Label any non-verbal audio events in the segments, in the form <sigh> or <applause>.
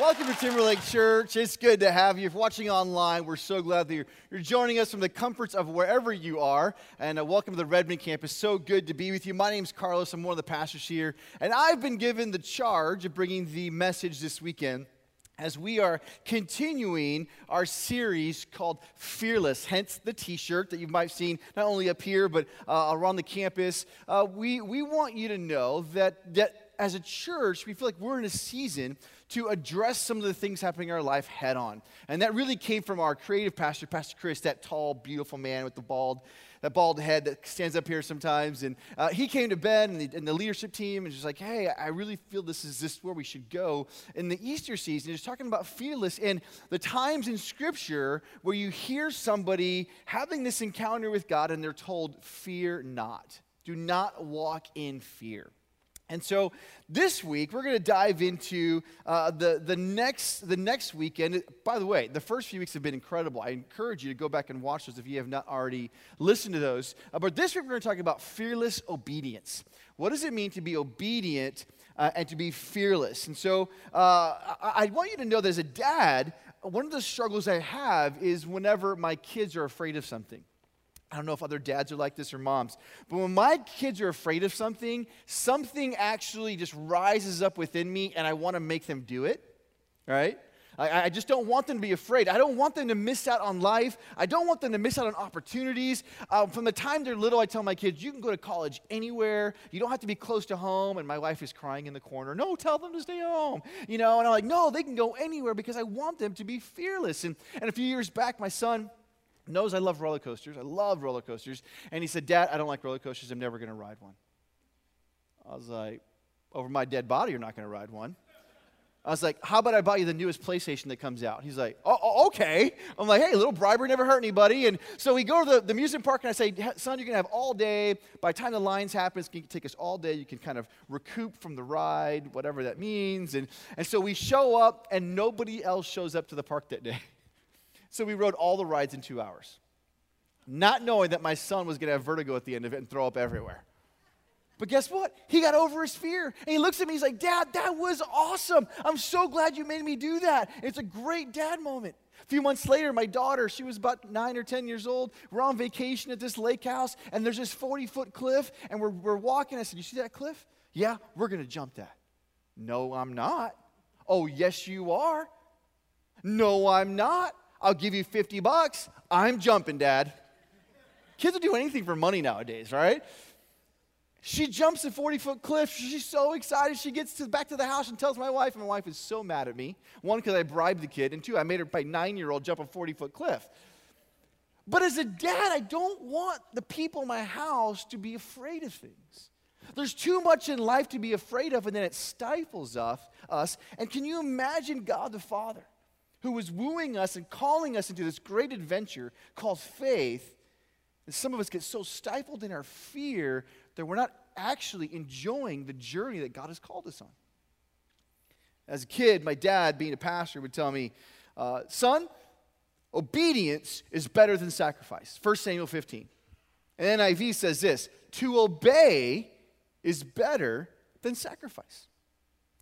Welcome to Timberlake Church. It's good to have you. If you're watching online, we're so glad that you're, you're joining us from the comforts of wherever you are. And uh, welcome to the Redmond campus. So good to be with you. My name's Carlos. I'm one of the pastors here. And I've been given the charge of bringing the message this weekend as we are continuing our series called Fearless, hence the t shirt that you might have seen not only up here but uh, around the campus. Uh, we, we want you to know that, that as a church, we feel like we're in a season to address some of the things happening in our life head on. And that really came from our creative pastor, Pastor Chris, that tall, beautiful man with the bald, that bald head that stands up here sometimes. And uh, he came to Ben and the, and the, leadership team and just like, hey, I really feel this is this where we should go. In the Easter season, he's talking about fearless and the times in Scripture where you hear somebody having this encounter with God and they're told, fear not. Do not walk in fear. And so this week we're going to dive into uh, the, the, next, the next weekend. By the way, the first few weeks have been incredible. I encourage you to go back and watch those if you have not already listened to those. Uh, but this week we're going to talk about fearless obedience. What does it mean to be obedient uh, and to be fearless? And so uh, I, I want you to know that as a dad, one of the struggles I have is whenever my kids are afraid of something. I don't know if other dads are like this or moms, but when my kids are afraid of something, something actually just rises up within me and I want to make them do it, right? I, I, just don't want them to be afraid. I don't want them to miss out on life. I don't want them to miss out on opportunities. Uh, from the time they're little, I tell my kids, you can go to college anywhere. You don't have to be close to home. And my wife is crying in the corner, no, tell them to stay home. You know, and I'm like, no, they can go anywhere because I want them to be fearless. And, and a few years back, my son, knows I love roller coasters. I love roller coasters. And he said, Dad, I don't like roller coasters. I'm never going to ride one. I was like, Over my dead body, you're not going to ride one. I was like, How about I buy you the newest PlayStation that comes out? He's like, Oh, oh okay. I'm like, Hey, little bribery never hurt anybody. And so we go to the, the amusement park, and I say, Son, you're going to have all day. By the time the lines happen, it's going to take us all day. You can kind of recoup from the ride, whatever that means. And, and so we show up, and nobody else shows up to the park that day. <laughs> So we rode all the rides in two hours, not knowing that my son was going to have vertigo at the end of it and throw up everywhere. But guess what? He got over his fear. And he looks at me, he's like, Dad, that was awesome. I'm so glad you made me do that. It's a great dad moment. A few months later, my daughter, she was about nine or 10 years old. We're on vacation at this lake house, and there's this 40 foot cliff, and we're, we're walking. I said, You see that cliff? Yeah, we're going to jump that. No, I'm not. Oh, yes, you are. No, I'm not. I'll give you 50 bucks. I'm jumping, Dad. Kids will do anything for money nowadays, right? She jumps a 40 foot cliff. She's so excited. She gets to, back to the house and tells my wife, and my wife is so mad at me. One, because I bribed the kid, and two, I made her, my nine year old, jump a 40 foot cliff. But as a dad, I don't want the people in my house to be afraid of things. There's too much in life to be afraid of, and then it stifles us. And can you imagine God the Father? Who was wooing us and calling us into this great adventure called faith. And some of us get so stifled in our fear that we're not actually enjoying the journey that God has called us on. As a kid, my dad, being a pastor, would tell me, uh, Son, obedience is better than sacrifice. 1 Samuel 15. And NIV says this to obey is better than sacrifice.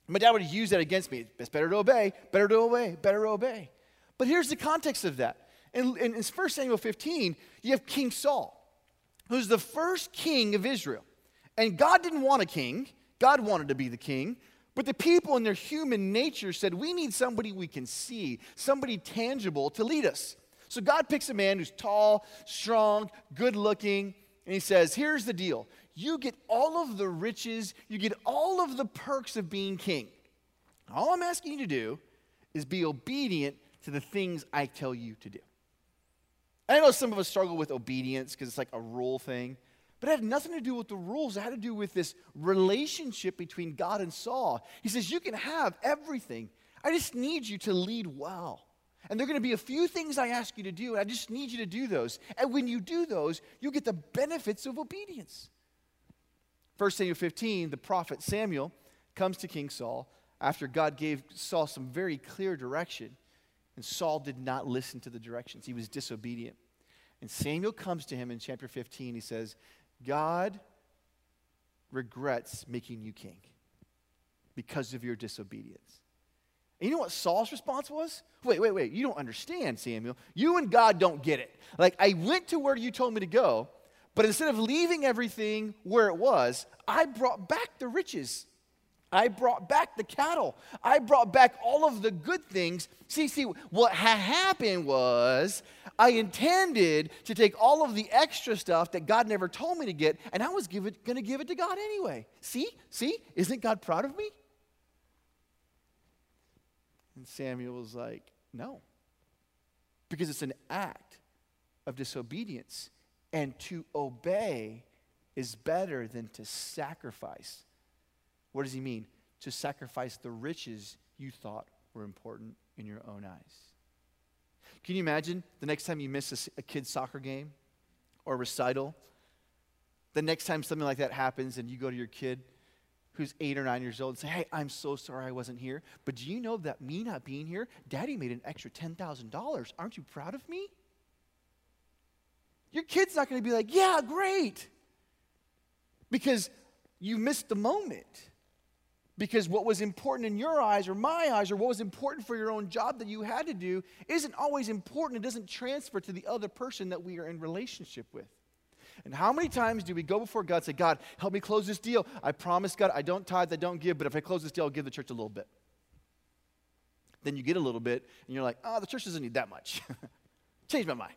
My dad would use that against me. It's better to obey, better to obey, better to obey. But here's the context of that. In, in, in 1 Samuel 15, you have King Saul, who's the first king of Israel. And God didn't want a king, God wanted to be the king. But the people in their human nature said, We need somebody we can see, somebody tangible to lead us. So God picks a man who's tall, strong, good looking, and he says, Here's the deal you get all of the riches, you get all of the perks of being king. All I'm asking you to do is be obedient to the things I tell you to do. I know some of us struggle with obedience because it's like a rule thing, but it had nothing to do with the rules. It had to do with this relationship between God and Saul. He says, You can have everything. I just need you to lead well. And there are going to be a few things I ask you to do, and I just need you to do those. And when you do those, you get the benefits of obedience. 1 Samuel 15, the prophet Samuel comes to King Saul after God gave Saul some very clear direction. And Saul did not listen to the directions, he was disobedient. And Samuel comes to him in chapter 15. He says, God regrets making you king because of your disobedience. And you know what Saul's response was? Wait, wait, wait. You don't understand, Samuel. You and God don't get it. Like, I went to where you told me to go, but instead of leaving everything where it was, I brought back the riches. I brought back the cattle. I brought back all of the good things. See, see, what had happened was I intended to take all of the extra stuff that God never told me to get, and I was going to give it to God anyway. See, see, isn't God proud of me? And Samuel was like, No. Because it's an act of disobedience. And to obey is better than to sacrifice. What does he mean? To sacrifice the riches you thought were important in your own eyes. Can you imagine the next time you miss a, a kid's soccer game or recital? The next time something like that happens and you go to your kid who's eight or nine years old and say, Hey, I'm so sorry I wasn't here. But do you know that me not being here, daddy made an extra $10,000. Aren't you proud of me? Your kid's not going to be like, Yeah, great. Because you missed the moment. Because what was important in your eyes or my eyes or what was important for your own job that you had to do isn't always important. It doesn't transfer to the other person that we are in relationship with. And how many times do we go before God and say, God, help me close this deal? I promise, God, I don't tithe, I don't give, but if I close this deal, I'll give the church a little bit. Then you get a little bit, and you're like, oh, the church doesn't need that much. <laughs> Change my mind.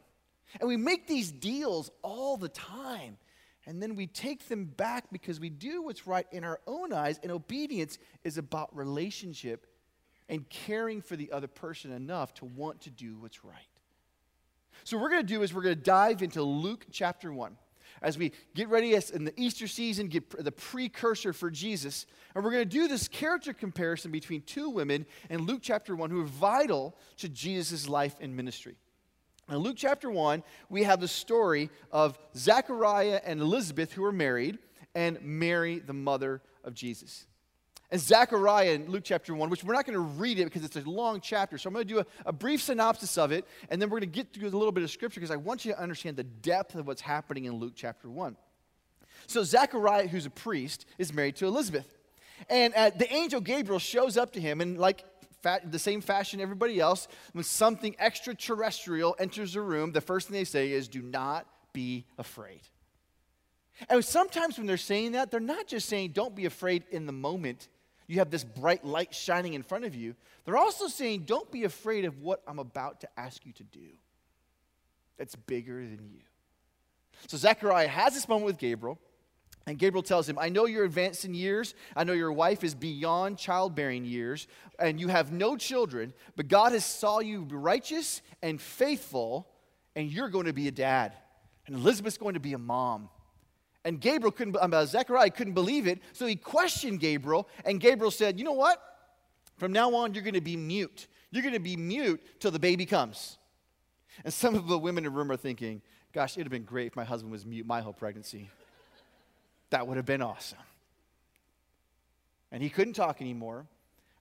And we make these deals all the time. And then we take them back because we do what's right in our own eyes. And obedience is about relationship and caring for the other person enough to want to do what's right. So, what we're going to do is we're going to dive into Luke chapter 1 as we get ready in the Easter season, get the precursor for Jesus. And we're going to do this character comparison between two women in Luke chapter 1 who are vital to Jesus' life and ministry. In Luke chapter 1, we have the story of Zechariah and Elizabeth who are married, and Mary, the mother of Jesus and Zechariah in Luke chapter 1, which we're not going to read it because it's a long chapter. So I'm going to do a, a brief synopsis of it, and then we're going to get through a little bit of scripture because I want you to understand the depth of what's happening in Luke chapter 1. So Zechariah, who's a priest, is married to Elizabeth. And uh, the angel Gabriel shows up to him, and like the same fashion everybody else, when something extraterrestrial enters the room, the first thing they say is, Do not be afraid. And sometimes when they're saying that, they're not just saying, Don't be afraid in the moment you have this bright light shining in front of you. They're also saying, don't be afraid of what I'm about to ask you to do. That's bigger than you. So Zechariah has this moment with Gabriel, and Gabriel tells him, I know you're advanced in years. I know your wife is beyond childbearing years, and you have no children, but God has saw you righteous and faithful, and you're going to be a dad. And Elizabeth's going to be a mom. And Gabriel couldn't, uh, Zechariah couldn't believe it, so he questioned Gabriel, and Gabriel said, You know what? From now on, you're going to be mute. You're going to be mute till the baby comes. And some of the women in the room are thinking, Gosh, it'd have been great if my husband was mute my whole pregnancy. That would have been awesome. And he couldn't talk anymore.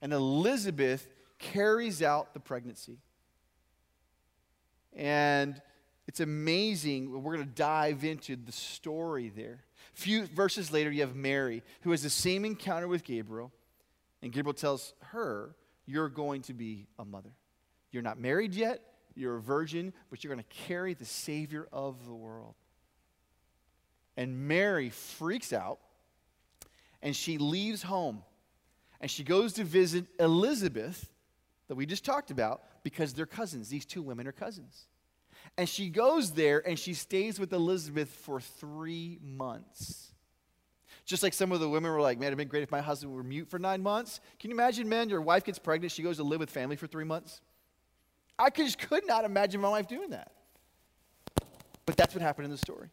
And Elizabeth carries out the pregnancy. And it's amazing. We're going to dive into the story there. A few verses later, you have Mary, who has the same encounter with Gabriel. And Gabriel tells her, You're going to be a mother. You're not married yet, you're a virgin, but you're going to carry the Savior of the world. And Mary freaks out and she leaves home and she goes to visit Elizabeth, that we just talked about, because they're cousins. These two women are cousins. And she goes there and she stays with Elizabeth for three months. Just like some of the women were like, man, it'd been great if my husband were mute for nine months. Can you imagine, man, your wife gets pregnant, she goes to live with family for three months? I just could not imagine my wife doing that. But that's what happened in the story.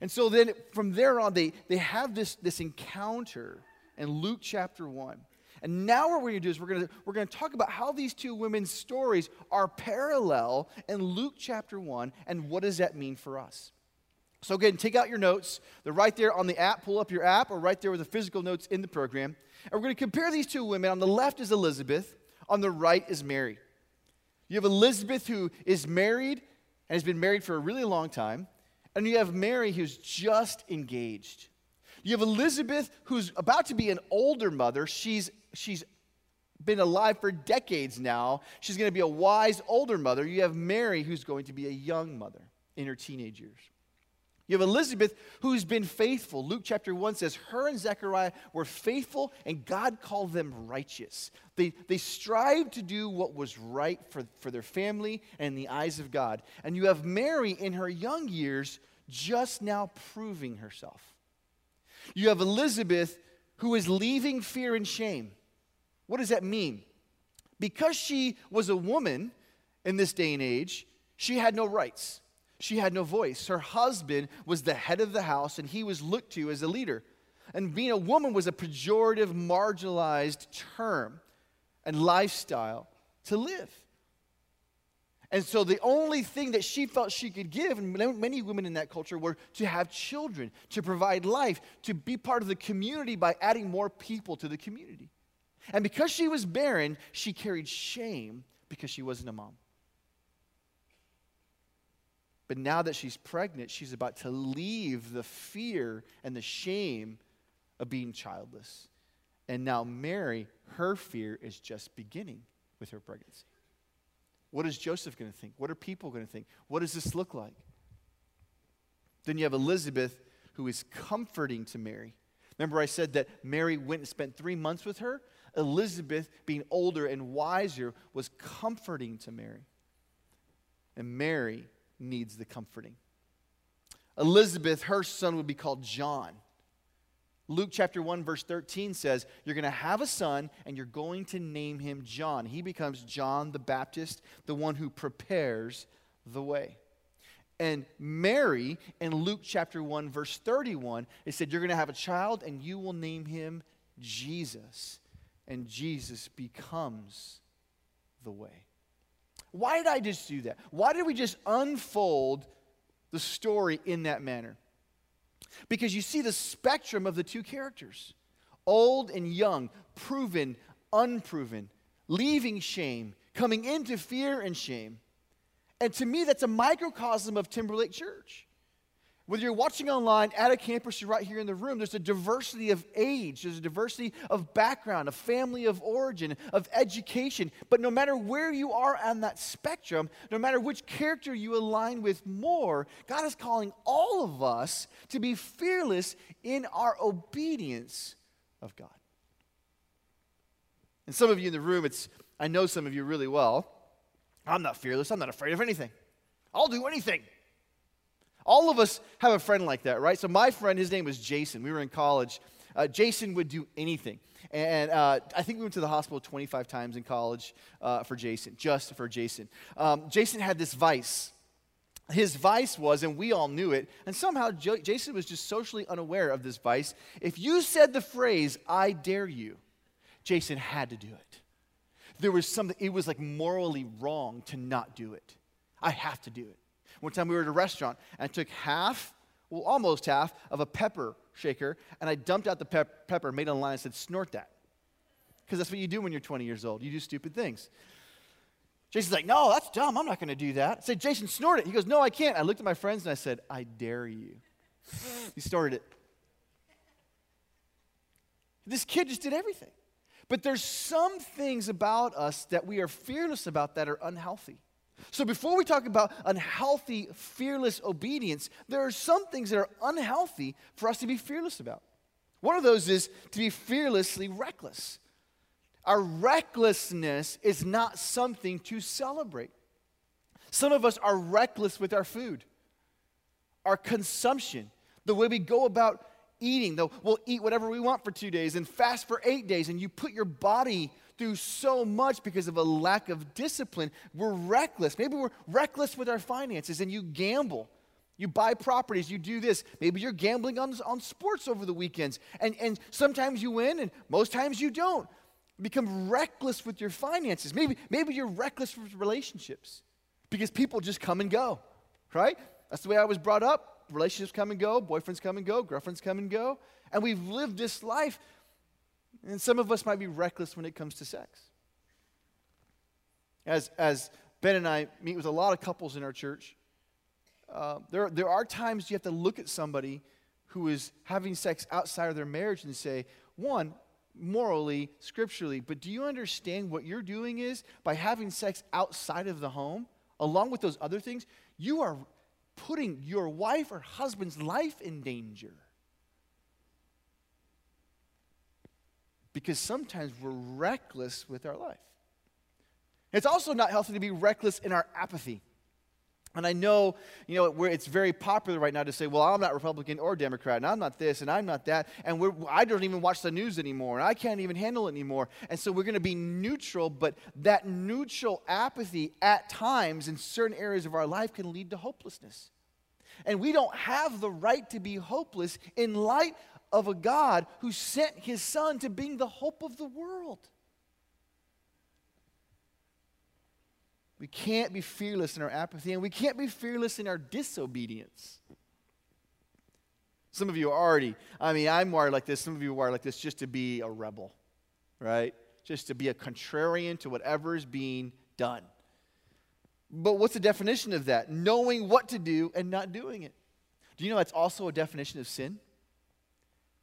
And so then from there on, they, they have this, this encounter in Luke chapter 1. And now what we're going to do is we're going to, we're going to talk about how these two women's stories are parallel in Luke chapter 1 and what does that mean for us. So again, take out your notes. They're right there on the app. Pull up your app or right there with the physical notes in the program. And we're going to compare these two women. On the left is Elizabeth, on the right is Mary. You have Elizabeth who is married and has been married for a really long time, and you have Mary who's just engaged. You have Elizabeth who's about to be an older mother. She's she's been alive for decades now. She's going to be a wise older mother. You have Mary who's going to be a young mother in her teenage years. You have Elizabeth who's been faithful. Luke chapter 1 says, Her and Zechariah were faithful, and God called them righteous. They, they strived to do what was right for, for their family and in the eyes of God. And you have Mary in her young years just now proving herself. You have Elizabeth who is leaving fear and shame. What does that mean? Because she was a woman in this day and age, she had no rights. She had no voice. Her husband was the head of the house, and he was looked to as a leader. And being a woman was a pejorative, marginalized term and lifestyle to live. And so the only thing that she felt she could give, and many women in that culture, were to have children, to provide life, to be part of the community by adding more people to the community. And because she was barren, she carried shame because she wasn't a mom. But now that she's pregnant, she's about to leave the fear and the shame of being childless. And now, Mary, her fear is just beginning with her pregnancy. What is Joseph going to think? What are people going to think? What does this look like? Then you have Elizabeth, who is comforting to Mary. Remember, I said that Mary went and spent three months with her? Elizabeth, being older and wiser, was comforting to Mary. And Mary needs the comforting. Elizabeth, her son, would be called John. Luke chapter 1, verse 13 says, You're going to have a son, and you're going to name him John. He becomes John the Baptist, the one who prepares the way. And Mary, in Luke chapter 1, verse 31, it said, You're going to have a child, and you will name him Jesus. And Jesus becomes the way. Why did I just do that? Why did we just unfold the story in that manner? Because you see the spectrum of the two characters old and young, proven, unproven, leaving shame, coming into fear and shame. And to me, that's a microcosm of Timberlake Church. Whether you're watching online, at a campus, or right here in the room, there's a diversity of age, there's a diversity of background, of family of origin, of education. But no matter where you are on that spectrum, no matter which character you align with more, God is calling all of us to be fearless in our obedience of God. And some of you in the room, it's I know some of you really well. I'm not fearless, I'm not afraid of anything. I'll do anything. All of us have a friend like that, right? So, my friend, his name was Jason. We were in college. Uh, Jason would do anything. And uh, I think we went to the hospital 25 times in college uh, for Jason, just for Jason. Um, Jason had this vice. His vice was, and we all knew it, and somehow jo- Jason was just socially unaware of this vice. If you said the phrase, I dare you, Jason had to do it. There was something, it was like morally wrong to not do it. I have to do it. One time we were at a restaurant and I took half, well, almost half, of a pepper shaker and I dumped out the pep- pepper, made a line, and said, snort that. Because that's what you do when you're 20 years old. You do stupid things. Jason's like, no, that's dumb. I'm not going to do that. I said, Jason, snort it. He goes, no, I can't. I looked at my friends and I said, I dare you. he snorted it. This kid just did everything. But there's some things about us that we are fearless about that are unhealthy. So, before we talk about unhealthy, fearless obedience, there are some things that are unhealthy for us to be fearless about. One of those is to be fearlessly reckless. Our recklessness is not something to celebrate. Some of us are reckless with our food, our consumption, the way we go about eating. Though we'll eat whatever we want for two days and fast for eight days, and you put your body through so much because of a lack of discipline. We're reckless. Maybe we're reckless with our finances and you gamble. You buy properties, you do this. Maybe you're gambling on, on sports over the weekends. And, and sometimes you win and most times you don't. Become reckless with your finances. Maybe, maybe you're reckless with relationships because people just come and go, right? That's the way I was brought up. Relationships come and go, boyfriends come and go, girlfriends come and go. And we've lived this life. And some of us might be reckless when it comes to sex. As, as Ben and I meet with a lot of couples in our church, uh, there, there are times you have to look at somebody who is having sex outside of their marriage and say, one, morally, scripturally, but do you understand what you're doing is by having sex outside of the home, along with those other things, you are putting your wife or husband's life in danger. Because sometimes we're reckless with our life. It's also not healthy to be reckless in our apathy. And I know, you know, it's very popular right now to say, well, I'm not Republican or Democrat, and I'm not this, and I'm not that, and I don't even watch the news anymore, and I can't even handle it anymore. And so we're going to be neutral, but that neutral apathy at times in certain areas of our life can lead to hopelessness. And we don't have the right to be hopeless in light of a God who sent his son to being the hope of the world. We can't be fearless in our apathy, and we can't be fearless in our disobedience. Some of you are already, I mean, I'm wired like this. Some of you are wired like this just to be a rebel, right? Just to be a contrarian to whatever is being done. But what's the definition of that? Knowing what to do and not doing it. Do you know that's also a definition of sin?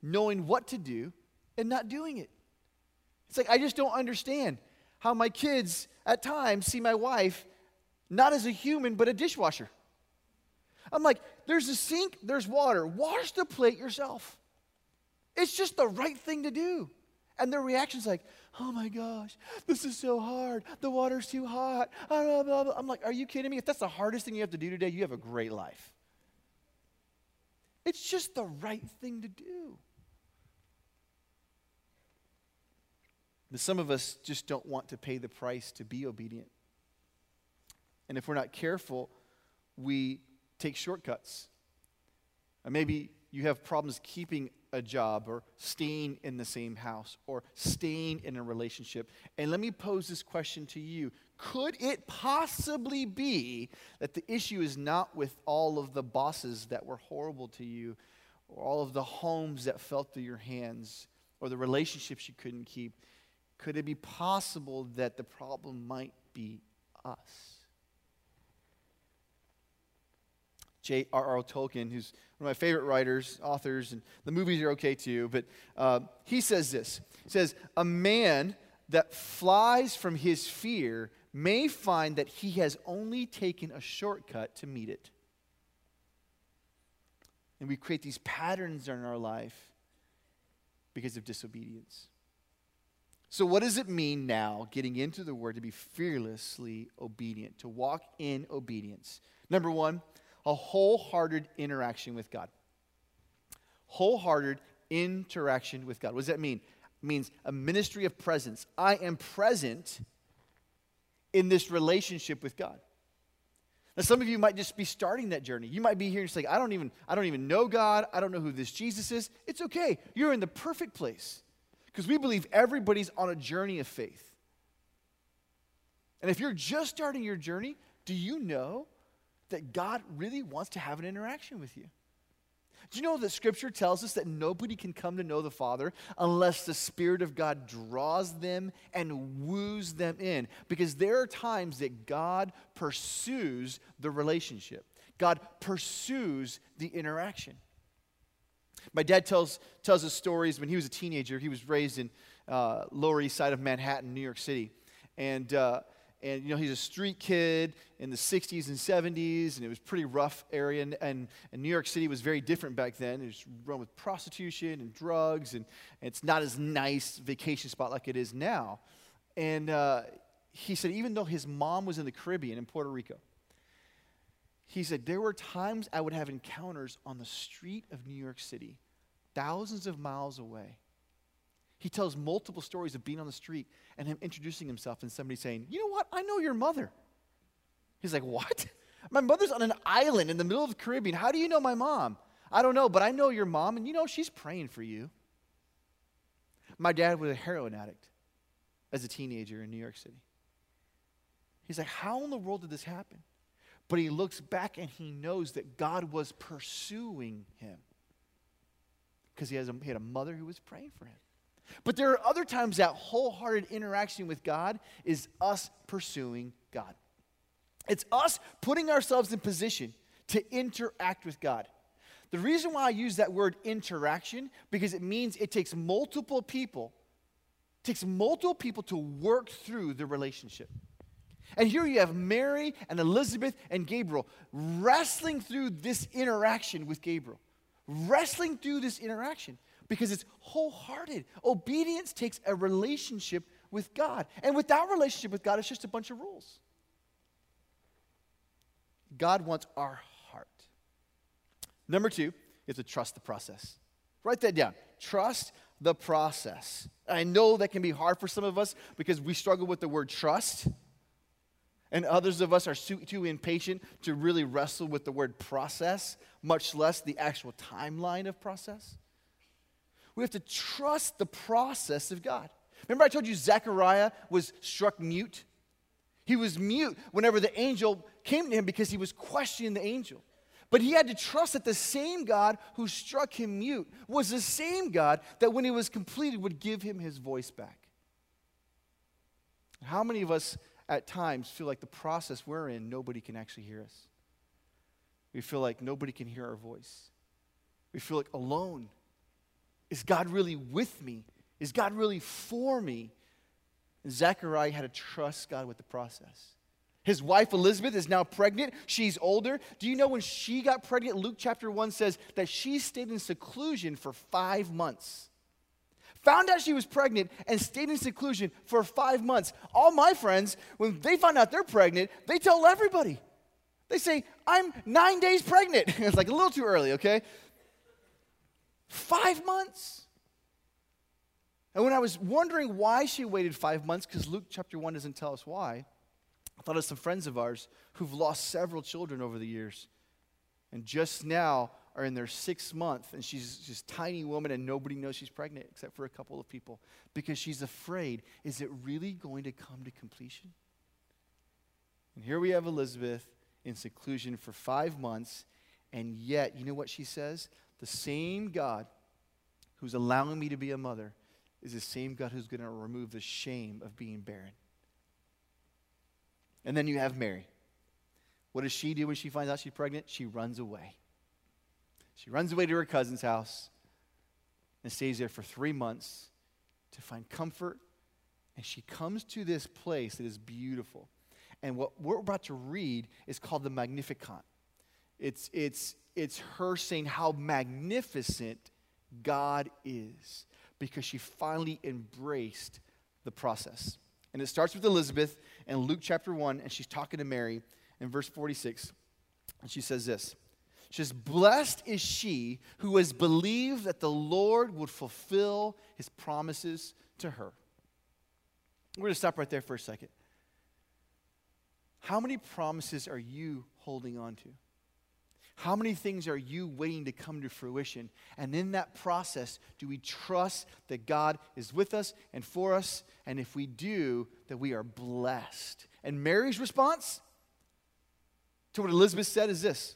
Knowing what to do and not doing it. It's like, I just don't understand how my kids at times see my wife not as a human, but a dishwasher. I'm like, there's a sink, there's water. Wash the plate yourself. It's just the right thing to do. And their reaction's like, oh my gosh, this is so hard. The water's too hot. I'm like, are you kidding me? If that's the hardest thing you have to do today, you have a great life. It's just the right thing to do. But some of us just don't want to pay the price to be obedient. And if we're not careful, we take shortcuts. Or maybe you have problems keeping a job or staying in the same house or staying in a relationship. And let me pose this question to you Could it possibly be that the issue is not with all of the bosses that were horrible to you, or all of the homes that fell through your hands, or the relationships you couldn't keep? Could it be possible that the problem might be us? J.R.R. Tolkien, who's one of my favorite writers, authors, and the movies are okay too, but uh, he says this. He says, A man that flies from his fear may find that he has only taken a shortcut to meet it. And we create these patterns in our life because of disobedience. So, what does it mean now, getting into the word, to be fearlessly obedient, to walk in obedience? Number one, a wholehearted interaction with God. Wholehearted interaction with God. What does that mean? It means a ministry of presence. I am present in this relationship with God. Now, some of you might just be starting that journey. You might be here and say, I don't even, I don't even know God. I don't know who this Jesus is. It's okay. You're in the perfect place. Because we believe everybody's on a journey of faith. And if you're just starting your journey, do you know that God really wants to have an interaction with you? Do you know that Scripture tells us that nobody can come to know the Father unless the Spirit of God draws them and woos them in? Because there are times that God pursues the relationship, God pursues the interaction. My dad tells, tells us stories when he was a teenager. He was raised in uh, Lower East Side of Manhattan, New York City. And, uh, and, you know, he's a street kid in the 60s and 70s, and it was pretty rough area. And, and, and New York City was very different back then. It was run with prostitution and drugs, and, and it's not as nice vacation spot like it is now. And uh, he said, even though his mom was in the Caribbean, in Puerto Rico, he said, There were times I would have encounters on the street of New York City, thousands of miles away. He tells multiple stories of being on the street and him introducing himself and somebody saying, You know what? I know your mother. He's like, What? <laughs> My mother's on an island in the middle of the Caribbean. How do you know my mom? I don't know, but I know your mom, and you know she's praying for you. My dad was a heroin addict. as a teenager in New York City. He's like, How in the world did this happen? But he looks back and he knows that God was pursuing him because he, he had a mother who was praying for him. But there are other times that wholehearted interaction with God is us pursuing God. It's us putting ourselves in position to interact with God. The reason why I use that word interaction because it means it takes multiple people takes multiple people to work through the relationship. And here you have Mary and Elizabeth and Gabriel wrestling through this interaction with Gabriel. Wrestling through this interaction because it's wholehearted. Obedience takes a relationship with God. And without relationship with God, it's just a bunch of rules. God wants our heart. Number two is to trust the process. Write that down. Trust the process. I know that can be hard for some of us because we struggle with the word trust. And others of us are too impatient to really wrestle with the word process, much less the actual timeline of process. We have to trust the process of God. Remember, I told you Zechariah was struck mute? He was mute whenever the angel came to him because he was questioning the angel. But he had to trust that the same God who struck him mute was the same God that when he was completed would give him his voice back. How many of us at times feel like the process we're in, nobody can actually hear us? We feel like nobody can hear our voice. We feel like alone. Is God really with me? Is God really for me? And Zechariah had to trust God with the process. His wife Elizabeth is now pregnant. She's older. Do you know when she got pregnant? Luke chapter 1 says that she stayed in seclusion for five months. Found out she was pregnant and stayed in seclusion for five months. All my friends, when they find out they're pregnant, they tell everybody. They say, I'm nine days pregnant. <laughs> it's like a little too early, okay? Five months. And when I was wondering why she waited five months, because Luke chapter 1 doesn't tell us why, I thought of some friends of ours who've lost several children over the years and just now are in their sixth month and she's just tiny woman and nobody knows she's pregnant except for a couple of people because she's afraid is it really going to come to completion and here we have elizabeth in seclusion for five months and yet you know what she says the same god who's allowing me to be a mother is the same god who's going to remove the shame of being barren and then you have Mary. What does she do when she finds out she's pregnant? She runs away. She runs away to her cousin's house and stays there for three months to find comfort. And she comes to this place that is beautiful. And what we're about to read is called the Magnificat. It's, it's, it's her saying how magnificent God is because she finally embraced the process. And it starts with Elizabeth in Luke chapter 1, and she's talking to Mary in verse 46. And she says this says, Blessed is she who has believed that the Lord would fulfill his promises to her. We're going to stop right there for a second. How many promises are you holding on to? How many things are you waiting to come to fruition? And in that process, do we trust that God is with us and for us? And if we do, that we are blessed. And Mary's response to what Elizabeth said is this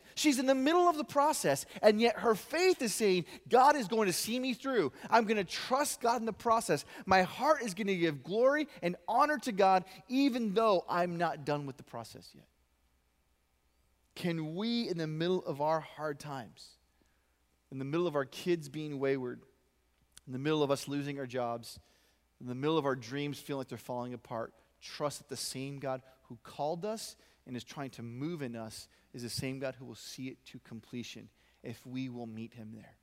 She's in the middle of the process, and yet her faith is saying, God is going to see me through. I'm going to trust God in the process. My heart is going to give glory and honor to God, even though I'm not done with the process yet. Can we, in the middle of our hard times, in the middle of our kids being wayward, in the middle of us losing our jobs, in the middle of our dreams feeling like they're falling apart, trust that the same God who called us and is trying to move in us is the same God who will see it to completion if we will meet him there.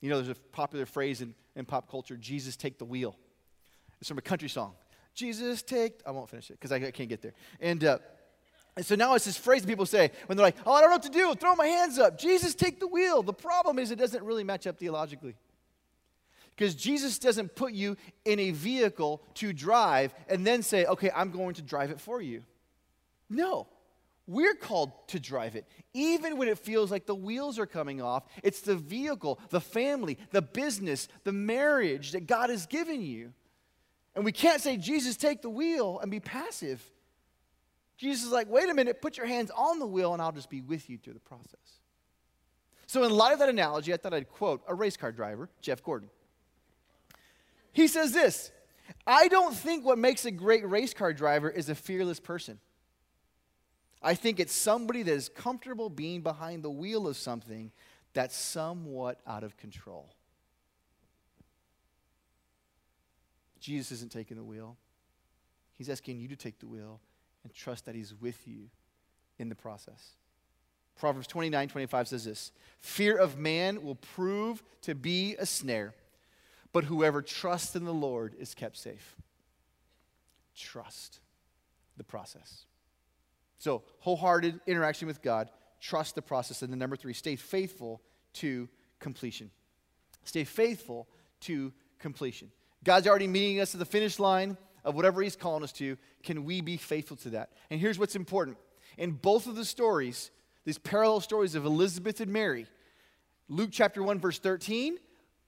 You know, there's a popular phrase in, in pop culture Jesus, take the wheel. It's from a country song. Jesus, take, I won't finish it because I, I, can't get there. And uh, And so now it's this phrase people say when they're like, oh, I don't know what to do, throw my hands up. Jesus, take the wheel. The problem is it doesn't really match up theologically. Because Jesus doesn't put you in a vehicle to drive and then say, okay, I'm going to drive it for you. No. We're called to drive it. Even when it feels like the wheels are coming off, it's the vehicle, the family, the business, the marriage that God has given you. And we can't say, Jesus, take the wheel and be passive. Jesus is like, wait a minute, put your hands on the wheel and I'll just be with you through the process. So, in light of that analogy, I thought I'd quote a race car driver, Jeff Gordon. He says this I don't think what makes a great race car driver is a fearless person. I think it's somebody that is comfortable being behind the wheel of something that's somewhat out of control. Jesus isn't taking the wheel. He's asking you to take the wheel and trust that He's with you in the process. Proverbs 29 25 says this Fear of man will prove to be a snare, but whoever trusts in the Lord is kept safe. Trust the process. So, wholehearted interaction with God, trust the process. And then, number three, stay faithful to completion. Stay faithful to completion. God's already meeting us at the finish line of whatever He's calling us to. Can we be faithful to that? And here's what's important in both of the stories, these parallel stories of Elizabeth and Mary, Luke chapter 1, verse 13,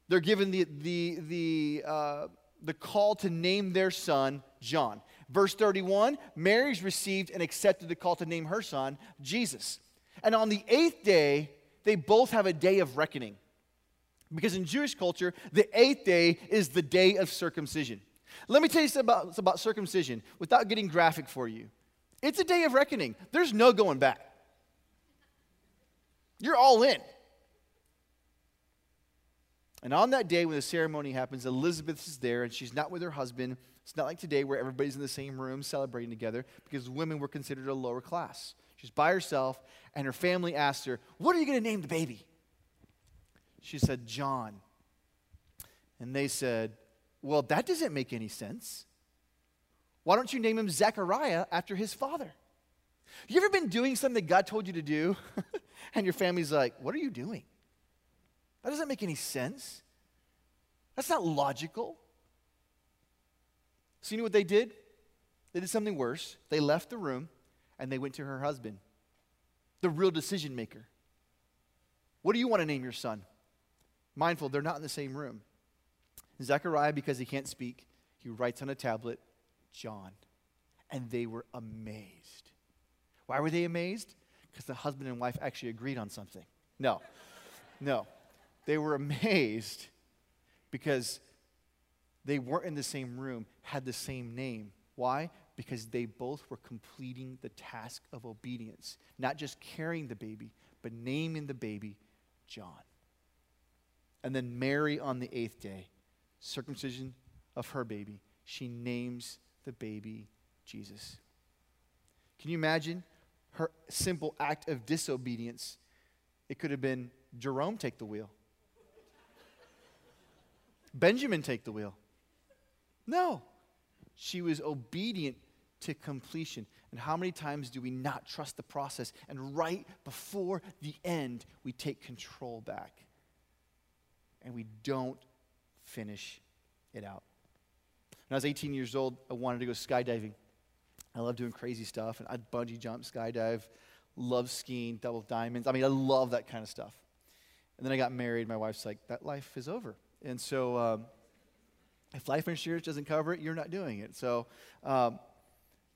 they're given the, the, the, uh, the call to name their son John. Verse 31, Mary's received and accepted the call to name her son Jesus. And on the eighth day, they both have a day of reckoning. Because in Jewish culture, the eighth day is the day of circumcision. Let me tell you something about, about circumcision without getting graphic for you. It's a day of reckoning, there's no going back. You're all in. And on that day when the ceremony happens, Elizabeth is there and she's not with her husband. It's not like today where everybody's in the same room celebrating together because women were considered a lower class. She's by herself and her family asked her, What are you going to name the baby? She said, John. And they said, Well, that doesn't make any sense. Why don't you name him Zechariah after his father? You ever been doing something that God told you to do? <laughs> and your family's like, What are you doing? That doesn't make any sense. That's not logical. So, you know what they did? They did something worse. They left the room and they went to her husband, the real decision maker. What do you want to name your son? Mindful, they're not in the same room. Zechariah, because he can't speak, he writes on a tablet, John. And they were amazed. Why were they amazed? Because the husband and wife actually agreed on something. No, no. They were amazed because they weren't in the same room, had the same name. Why? Because they both were completing the task of obedience, not just carrying the baby, but naming the baby John. And then Mary on the eighth day, circumcision of her baby, she names the baby Jesus. Can you imagine her simple act of disobedience? It could have been Jerome take the wheel, Benjamin take the wheel. No, she was obedient to completion. And how many times do we not trust the process? And right before the end, we take control back and we don't finish it out. When I was 18 years old, I wanted to go skydiving. I love doing crazy stuff, and I'd bungee jump, skydive, love skiing, double diamonds. I mean, I love that kind of stuff. And then I got married. My wife's like, that life is over. And so, um, if life insurance doesn't cover it, you're not doing it. So, um,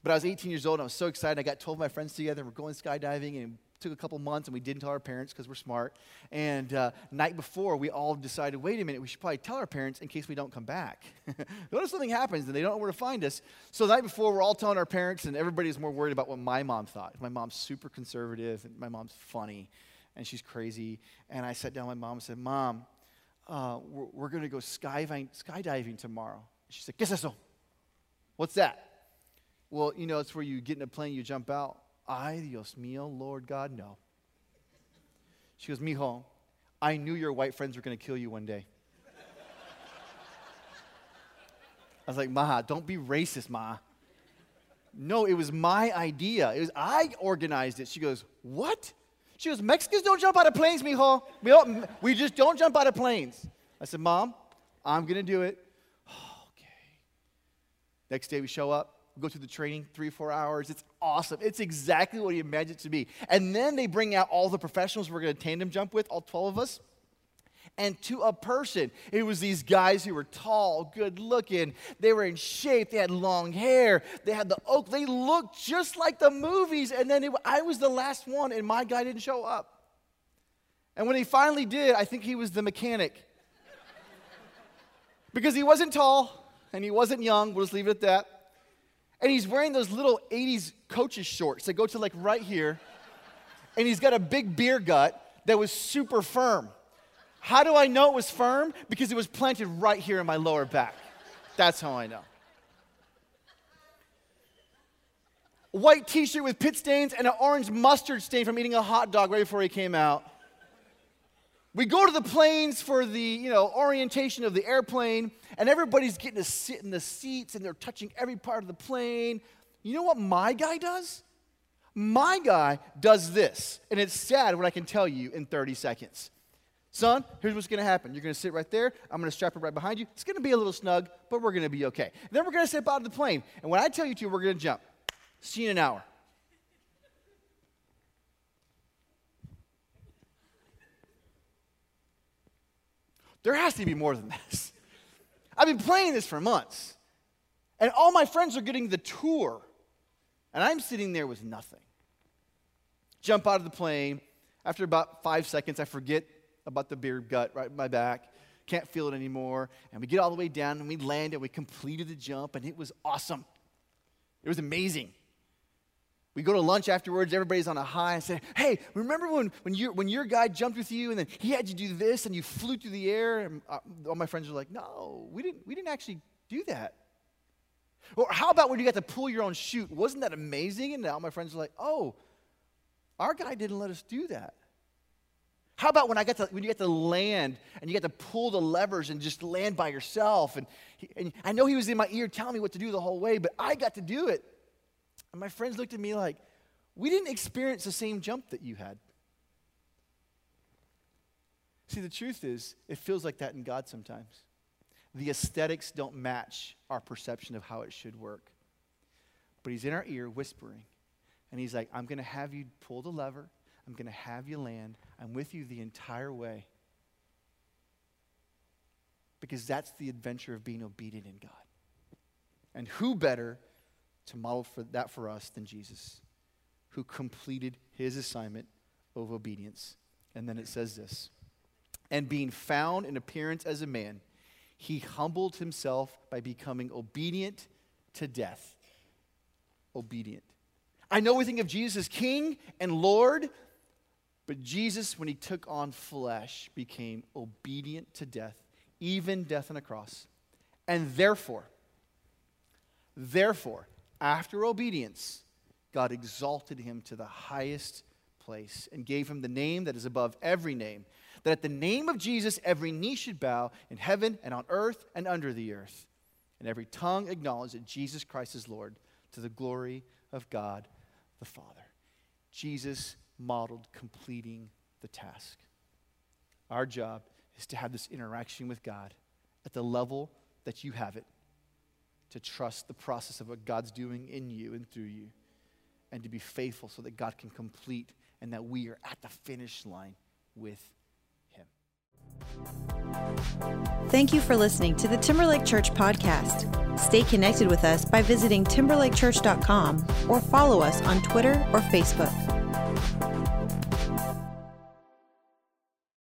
but I was 18 years old and I was so excited. I got 12 of my friends together and we're going skydiving and it took a couple months and we didn't tell our parents because we're smart. And uh, night before, we all decided, wait a minute, we should probably tell our parents in case we don't come back. <laughs> what if something happens and they don't know where to find us? So the night before, we're all telling our parents, and everybody's more worried about what my mom thought. My mom's super conservative, and my mom's funny, and she's crazy. And I sat down with my mom and said, Mom, uh, we're, we're going to go skydiving, skydiving tomorrow. She said, ¿Qué es eso? What's that? Well, you know, it's where you get in a plane, you jump out. Ay, Dios mío, Lord God, no. She goes, Mijo, I knew your white friends were going to kill you one day. I was like, Ma, don't be racist, Ma. No, it was my idea. It was I organized it. She goes, What? She goes, Mexicans don't jump out of planes, mijo. We, don't, we just don't jump out of planes. I said, Mom, I'm going to do it. okay. Next day we show up, we go through the training, three, four hours. It's awesome. It's exactly what he imagined it to be. And then they bring out all the professionals we're going to tandem jump with, all 12 of us. And to a person, it was these guys who were tall, good looking. They were in shape. They had long hair. They had the oak. They looked just like the movies. And then it, I was the last one, and my guy didn't show up. And when he finally did, I think he was the mechanic. <laughs> because he wasn't tall and he wasn't young. We'll just leave it at that. And he's wearing those little 80s coaches shorts that go to like right here. And he's got a big beer gut that was super firm. How do I know it was firm? Because it was planted right here in my lower back. That's how I know. White t shirt with pit stains and an orange mustard stain from eating a hot dog right before he came out. We go to the planes for the you know, orientation of the airplane, and everybody's getting to sit in the seats and they're touching every part of the plane. You know what my guy does? My guy does this, and it's sad what I can tell you in 30 seconds. Son, here's what's going to happen. You're going to sit right there. I'm going to strap it right behind you. It's going to be a little snug, but we're going to be okay. Then we're going to step out of the plane. And when I tell you to, we're going to jump. See you in an hour. There has to be more than this. I've been playing this for months. And all my friends are getting the tour. And I'm sitting there with nothing. Jump out of the plane. After about five seconds, I forget about the beer gut right in my back. Can't feel it anymore. And we get all the way down and we land and we completed the jump and it was awesome. It was amazing. We go to lunch afterwards, everybody's on a high and say, Hey, remember when, when, your, when your guy jumped with you and then he had you do this and you flew through the air? And uh, all my friends are like, No, we didn't, we didn't actually do that. Or how about when you got to pull your own chute? Wasn't that amazing? And all my friends are like, Oh, our guy didn't let us do that. How about when I get to when you get to land and you get to pull the levers and just land by yourself? And, he, and I know he was in my ear telling me what to do the whole way, but I got to do it. And my friends looked at me like, we didn't experience the same jump that you had. See, the truth is, it feels like that in God sometimes. The aesthetics don't match our perception of how it should work. But He's in our ear whispering, and He's like, I'm going to have you pull the lever. I'm going to have you land. I'm with you the entire way. Because that's the adventure of being obedient in God. And who better to model for that for us than Jesus, who completed his assignment of obedience? And then it says this And being found in appearance as a man, he humbled himself by becoming obedient to death. Obedient. I know we think of Jesus as King and Lord, but Jesus, when he took on flesh, became obedient to death, even death on a cross. And therefore, therefore, after obedience, God exalted him to the highest place and gave him the name that is above every name, that at the name of Jesus every knee should bow in heaven and on earth and under the earth, and every tongue acknowledge that Jesus Christ is Lord to the glory of God the Father. Jesus modeled completing the task. Our job is to have this interaction with God at the level that you have it, to trust the process of what God's doing in you and through you, and to be faithful so that God can complete and that we are at the finish line with Him. Thank you for listening to the Timberlake Church podcast. Stay connected with us by visiting timberlakechurch.com or follow us on Twitter or Facebook. Thank you.